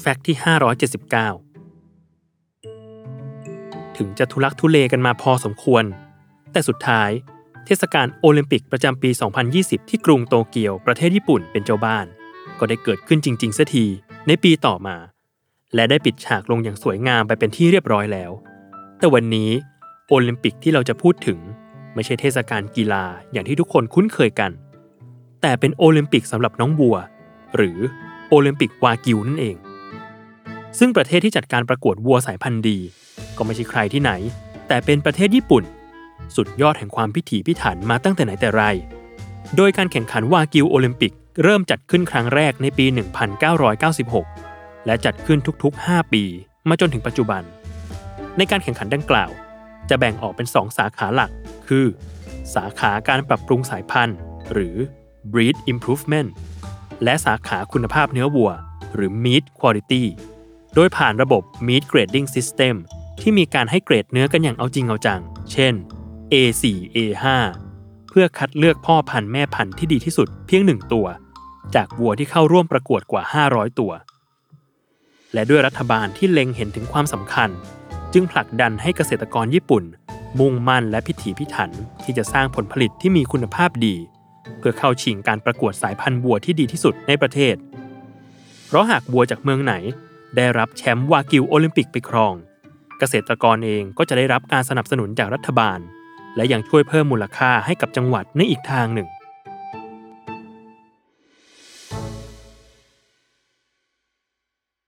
Fact ที่ 579 ถึงจะทุลักทุเลกันมาพอสมควร แต่สุดท้าย เทศกาลโอลิมปิกประจำปี 2020 ที่กรุงโตเกียวประเทศญี่ปุ่นเป็นเจ้าบ้าน ก็ได้เกิดขึ้นจริงๆสักทีในปีต่อมา และได้ปิดฉากลงอย่างสวยงามไปเป็นที่เรียบร้อยแล้ว แต่วันนี้โอลิมปิกที่เราจะพูดถึง ไม่ใช่เทศกาลกีฬาอย่างที่ทุกคนคุ้นเคยกัน แต่เป็นโอลิมปิกสำหรับน้องบัว หรือโอลิมปิกวากิวนั่นเอง ซึ่งประเทศที่จัดการประกวดวัวสายพันธุ์ดี ก็ไม่ใช่ใครที่ไหน แต่เป็นประเทศญี่ปุ่น สุดยอดแห่งความพิถีพิถันมาตั้งแต่ไหนแต่ไร โดยการแข่งขันวากิวโอลิมปิก เริ่มจัดขึ้นครั้งแรกในปี 1996 และจัดขึ้นทุกๆ 5 ปี มาจนถึงปัจจุบัน ในการแข่งขันดังกล่าว จะแบ่งออกเป็น 2 สาขาหลัก คือ สาขาการปรับปรุงสายพันธุ์ หรือ breed improvement และสาขาคุณภาพเนื้อวัว หรือ meat quality โดยผ่านระบบ meat grading system ที่มีการให้เกรดเนื้อกันอย่างเอาจริงเอาจัง เช่น A4 A5 เพื่อคัดเลือกพ่อพันธุ์แม่พันธุ์ที่ดีที่สุดเพียงหนึ่งตัว จากวัวที่เข้าร่วมประกวดกว่า 500 ตัว และด้วยรัฐบาลที่เล็งเห็นถึงความสำคัญ จึงผลักดันให้เกษตรกรญี่ปุ่น มุ่งมั่นและพิถีพิถันที่จะสร้างผลผลิตที่มีคุณภาพดี เพื่อเข้าชิงการประกวดสายพันธุ์วัวที่ดีที่สุดในประเทศ เพราะหากวัวจากเมืองไหน ได้รับแชมป์วากิวโอลิมปิกไปครอง เกษตรกรเองก็จะได้รับการสนับสนุนจากรัฐบาล และยังช่วยเพิ่มมูลค่าให้กับจังหวัดในอีกทางหนึ่ง